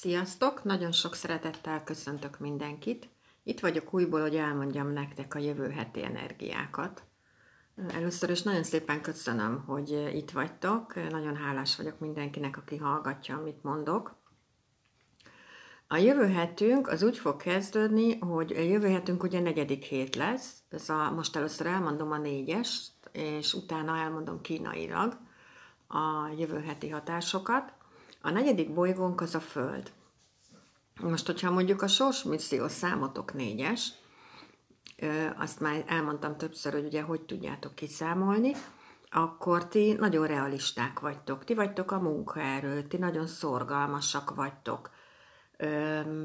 Sziasztok! Nagyon sok szeretettel köszöntök mindenkit. Itt vagyok újból, hogy elmondjam nektek a jövő heti energiákat. Először is nagyon szépen köszönöm, hogy itt vagytok. Nagyon hálás vagyok mindenkinek, aki hallgatja, amit mondok. A jövő hetünk az úgy fog kezdődni, hogy a jövő hetünk ugye negyedik hét lesz. Ez a, most először elmondom a négyes, és utána elmondom kínailag a jövő heti hatásokat. A negyedik bolygónk az a Föld. Most, hogyha mondjuk a sorsmisszió számotok négyes, azt már elmondtam többször, hogy ugye hogy tudjátok kiszámolni, akkor ti nagyon realisták vagytok. Ti vagytok a munkaerő, ti nagyon szorgalmasak vagytok.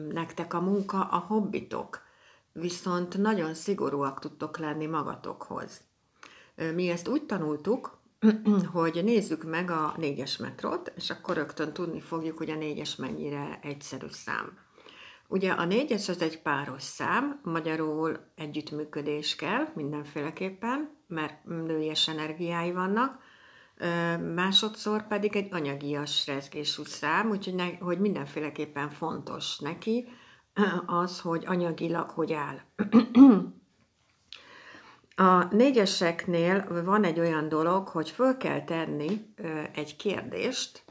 Nektek a munka a hobbitok, viszont nagyon szigorúak tudtok lenni magatokhoz. Mi ezt úgy tanultuk, hogy nézzük meg a négyes metrot, és akkor rögtön tudni fogjuk, hogy a négyes mennyire egyszerű szám. Ugye a négyes az egy páros szám, magyarul együttműködés kell mindenféleképpen, mert nőies energiái vannak, másodszor pedig egy anyagias rezgésű szám, úgyhogy ne, hogy mindenféleképpen fontos neki az, hogy anyagilag hogy áll. A négyeseknél van egy olyan dolog, hogy föl kell tenni egy kérdést,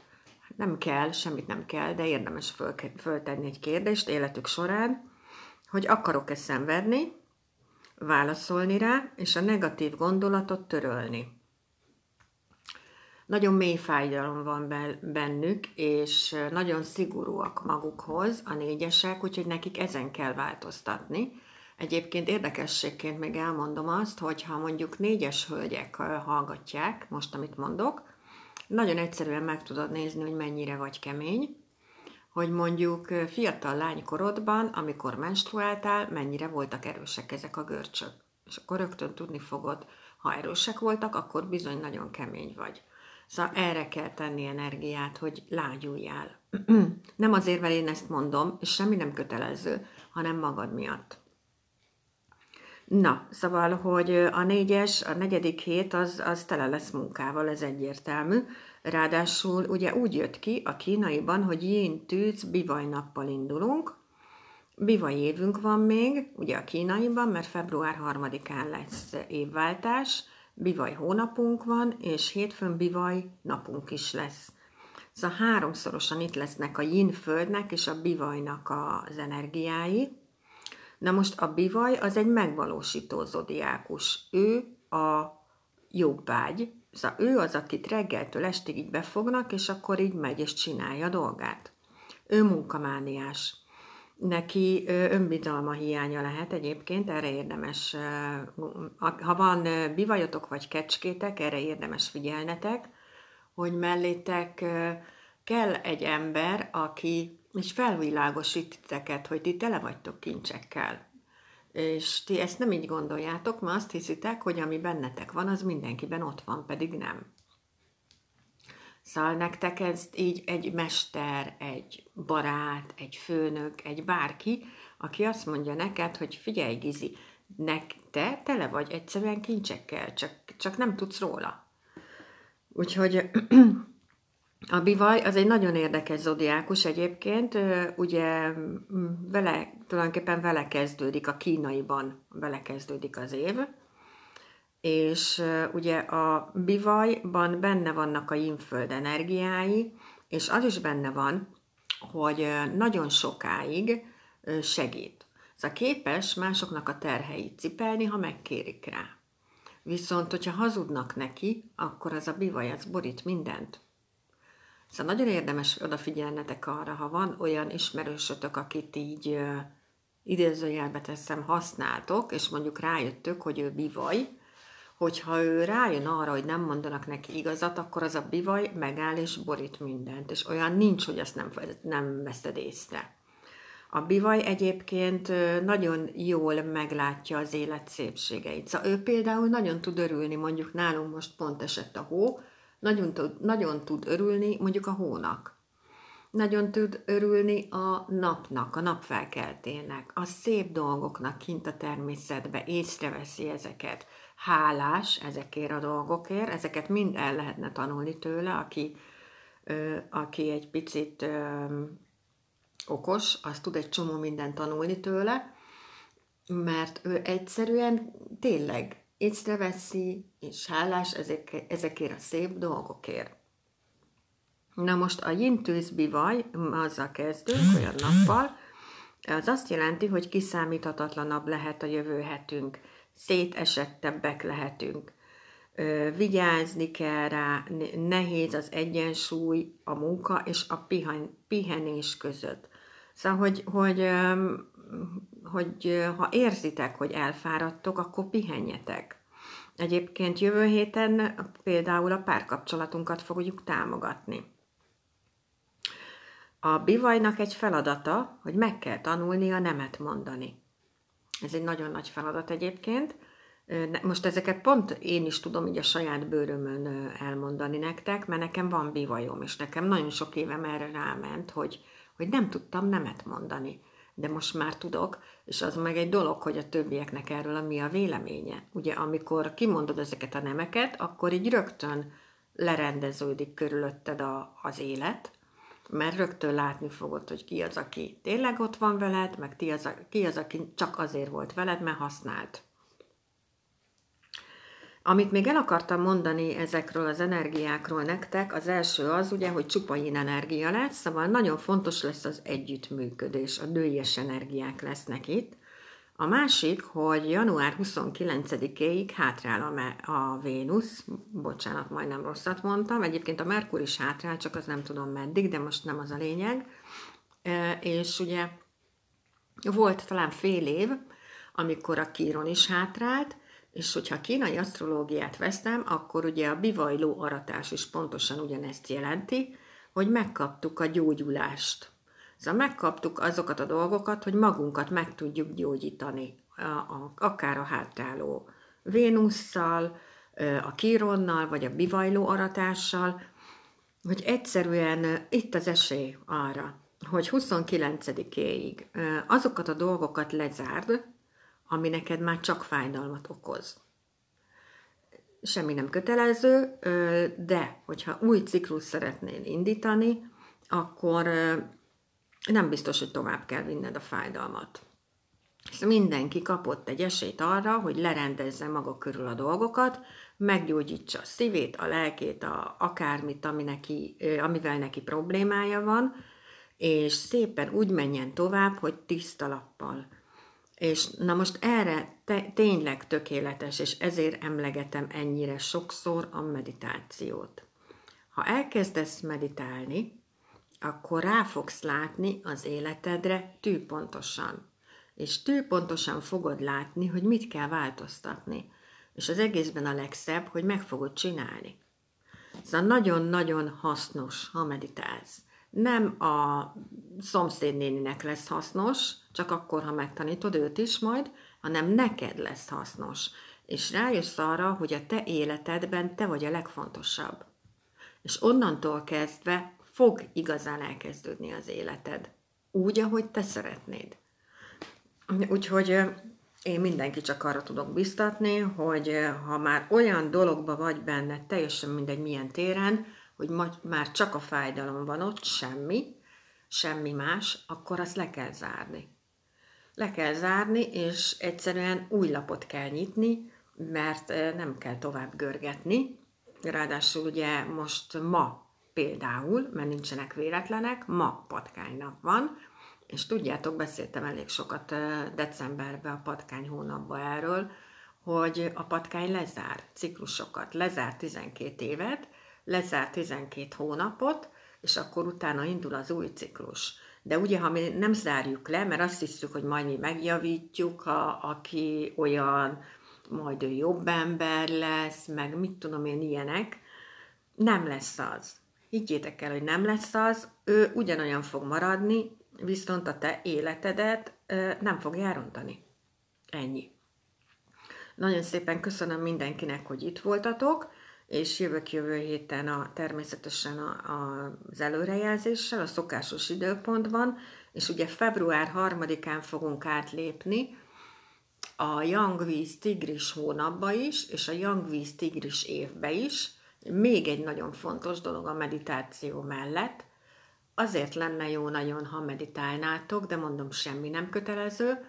nem kell, semmit nem kell, de érdemes föl, föltenni egy kérdést életük során, hogy akarok-e szenvedni, válaszolni rá, és a negatív gondolatot törölni. Nagyon mély fájdalom van bennük, és nagyon szigorúak magukhoz a négyesek, úgyhogy nekik ezen kell változtatni Egyébként érdekességként még elmondom azt, hogy ha mondjuk négyes hölgyek hallgatják most, amit mondok, nagyon egyszerűen meg tudod nézni, hogy mennyire vagy kemény, hogy mondjuk fiatal lánykorodban, amikor menstruáltál, mennyire voltak erősek ezek a görcsök. És akkor rögtön tudni fogod, ha erősek voltak, akkor bizony nagyon kemény vagy. Szóval erre kell tenni energiát, hogy lágyuljál. nem azért, mert én ezt mondom, és semmi nem kötelező, hanem magad miatt. Na, szóval, hogy a négyes, a negyedik hét az, az tele lesz munkával, ez egyértelmű. Ráadásul ugye úgy jött ki a kínaiban, hogy jén tűz bivaj nappal indulunk. Bivaj évünk van még, ugye a kínaiban, mert február harmadikán lesz évváltás, bivaj hónapunk van, és hétfőn bivaj napunk is lesz. Szóval háromszorosan itt lesznek a yin földnek és a bivajnak az energiái, Na most a bivaj az egy megvalósító zodiákus. Ő a jobbágy, szóval ő az, akit reggeltől estig így befognak, és akkor így megy és csinálja a dolgát. Ő munkamániás. Neki önbizalma hiánya lehet egyébként, erre érdemes, ha van bivajotok vagy kecskétek, erre érdemes figyelnetek, hogy mellétek kell egy ember, aki és felvilágosít titeket, hogy ti tele vagytok kincsekkel. És ti ezt nem így gondoljátok, mert azt hiszitek, hogy ami bennetek van, az mindenkiben ott van, pedig nem. Szóval nektek ez így egy mester, egy barát, egy főnök, egy bárki, aki azt mondja neked, hogy figyelj Gizi, nek te tele vagy egyszerűen kincsekkel, csak, csak nem tudsz róla. Úgyhogy A bivaj az egy nagyon érdekes zodiákus egyébként, ugye vele, tulajdonképpen vele kezdődik a kínaiban, vele kezdődik az év, és ugye a bivajban benne vannak a inföld energiái, és az is benne van, hogy nagyon sokáig segít. Szóval képes másoknak a terheit cipelni, ha megkérik rá. Viszont, hogyha hazudnak neki, akkor az a bivaj, az borít mindent Szóval nagyon érdemes odafigyelnetek arra, ha van olyan ismerősötök, akit így idézőjelbe teszem, használtok, és mondjuk rájöttök, hogy ő bivaj, hogyha ő rájön arra, hogy nem mondanak neki igazat, akkor az a bivaj megáll és borít mindent, és olyan nincs, hogy azt nem, nem veszed észre. A bivaj egyébként nagyon jól meglátja az élet szépségeit. Szóval ő például nagyon tud örülni, mondjuk nálunk most pont esett a hó, nagyon tud, nagyon tud örülni mondjuk a hónak. Nagyon tud örülni a napnak, a napfelkeltének, a szép dolgoknak kint a természetbe, észreveszi ezeket. Hálás ezekért a dolgokért, ezeket mind el lehetne tanulni tőle, aki, ö, aki egy picit ö, okos, az tud egy csomó mindent tanulni tőle, mert ő egyszerűen tényleg észreveszi, és hálás ezek, ezekért a szép dolgokért. Na most a jintőz bivaj, azzal kezdünk, olyan nappal, az azt jelenti, hogy kiszámíthatatlanabb lehet a jövő hetünk, szétesettebbek lehetünk, vigyázni kell rá, nehéz az egyensúly a munka és a pihenés között. Szóval, hogy, hogy, hogy ha érzitek, hogy elfáradtok, akkor pihenjetek. Egyébként jövő héten például a párkapcsolatunkat fogjuk támogatni. A bivajnak egy feladata, hogy meg kell tanulni a nemet mondani. Ez egy nagyon nagy feladat egyébként. Most ezeket pont én is tudom így a saját bőrömön elmondani nektek, mert nekem van bivajom, és nekem nagyon sok évem erre ráment, hogy, hogy nem tudtam nemet mondani. De most már tudok, és az meg egy dolog, hogy a többieknek erről mi a véleménye. Ugye amikor kimondod ezeket a nemeket, akkor így rögtön lerendeződik körülötted a, az élet, mert rögtön látni fogod, hogy ki az, aki tényleg ott van veled, meg ki az, ki az aki csak azért volt veled, mert használt. Amit még el akartam mondani ezekről az energiákról nektek, az első az ugye, hogy csupa energia lesz, szóval nagyon fontos lesz az együttműködés, a nőies energiák lesznek itt. A másik, hogy január 29-éig hátrál a, a Vénusz, bocsánat, majdnem rosszat mondtam, egyébként a Merkur is hátrál, csak az nem tudom meddig, de most nem az a lényeg. E, és ugye volt talán fél év, amikor a Kíron is hátrált, és hogyha kínai asztrológiát veszem, akkor ugye a bivajló aratás is pontosan ugyanezt jelenti, hogy megkaptuk a gyógyulást. Szóval megkaptuk azokat a dolgokat, hogy magunkat meg tudjuk gyógyítani, akár a hátráló Vénusszal, a Kironnal, vagy a bivajló aratással, hogy egyszerűen itt az esély arra, hogy 29-éig azokat a dolgokat lezárd, ami neked már csak fájdalmat okoz. Semmi nem kötelező, de hogyha új ciklus szeretnél indítani, akkor nem biztos, hogy tovább kell vinned a fájdalmat. Szóval mindenki kapott egy esélyt arra, hogy lerendezze maga körül a dolgokat, meggyógyítsa a szívét, a lelkét, a, akármit, ami neki, amivel neki problémája van, és szépen úgy menjen tovább, hogy tiszta lappal és na most erre te, tényleg tökéletes, és ezért emlegetem ennyire sokszor a meditációt. Ha elkezdesz meditálni, akkor rá fogsz látni az életedre tűpontosan. És tűpontosan fogod látni, hogy mit kell változtatni. És az egészben a legszebb, hogy meg fogod csinálni. Szóval nagyon-nagyon hasznos, ha meditálsz nem a szomszédnéninek lesz hasznos, csak akkor, ha megtanítod őt is majd, hanem neked lesz hasznos. És rájössz arra, hogy a te életedben te vagy a legfontosabb. És onnantól kezdve fog igazán elkezdődni az életed. Úgy, ahogy te szeretnéd. Úgyhogy én mindenki csak arra tudok biztatni, hogy ha már olyan dologba vagy benne, teljesen mindegy milyen téren, hogy már csak a fájdalom van ott, semmi, semmi más, akkor azt le kell zárni. Le kell zárni, és egyszerűen új lapot kell nyitni, mert nem kell tovább görgetni. Ráadásul ugye most ma például, mert nincsenek véletlenek, ma patkánynap van, és tudjátok, beszéltem elég sokat decemberben a patkány hónapban erről, hogy a patkány lezár ciklusokat, lezár 12 évet, lezár 12 hónapot, és akkor utána indul az új ciklus. De ugye, ha mi nem zárjuk le, mert azt hiszük, hogy majd mi megjavítjuk, ha, aki olyan, majd ő jobb ember lesz, meg mit tudom én ilyenek, nem lesz az. Higgyétek el, hogy nem lesz az, ő ugyanolyan fog maradni, viszont a te életedet nem fog elrontani. Ennyi. Nagyon szépen köszönöm mindenkinek, hogy itt voltatok és jövök jövő héten a, természetesen a, a, az előrejelzéssel, a szokásos időpontban, és ugye február 3-án fogunk átlépni a Young Tigris hónapba is, és a Young Tigris évbe is. Még egy nagyon fontos dolog a meditáció mellett, azért lenne jó nagyon, ha meditálnátok, de mondom, semmi nem kötelező,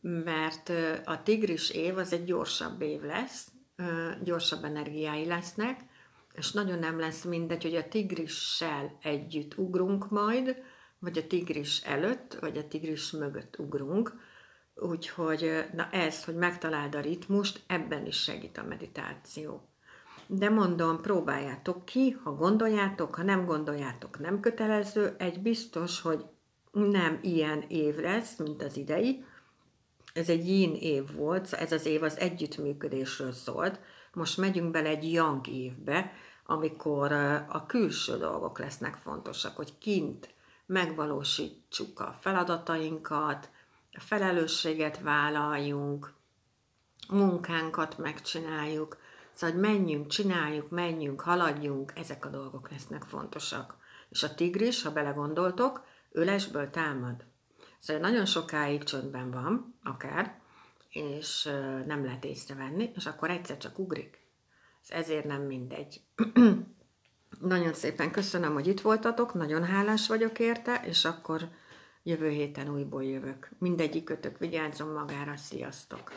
mert a tigris év az egy gyorsabb év lesz, gyorsabb energiái lesznek, és nagyon nem lesz mindegy, hogy a tigrissel együtt ugrunk majd, vagy a tigris előtt, vagy a tigris mögött ugrunk. Úgyhogy na ez, hogy megtaláld a ritmust, ebben is segít a meditáció. De mondom, próbáljátok ki, ha gondoljátok, ha nem gondoljátok, nem kötelező. Egy biztos, hogy nem ilyen év lesz, mint az idei. Ez egy yin év volt, ez az év az együttműködésről szólt. Most megyünk bele egy yang évbe, amikor a külső dolgok lesznek fontosak, hogy kint megvalósítsuk a feladatainkat, a felelősséget vállaljunk, munkánkat megcsináljuk, szóval hogy menjünk, csináljuk, menjünk, haladjunk, ezek a dolgok lesznek fontosak. És a tigris, ha belegondoltok, ülesből támad. Szóval nagyon sokáig csöndben van, akár, és nem lehet észrevenni, és akkor egyszer csak ugrik. Ez ezért nem mindegy. nagyon szépen köszönöm, hogy itt voltatok, nagyon hálás vagyok érte, és akkor jövő héten újból jövök. Mindegyik kötök, vigyázzon magára, sziasztok!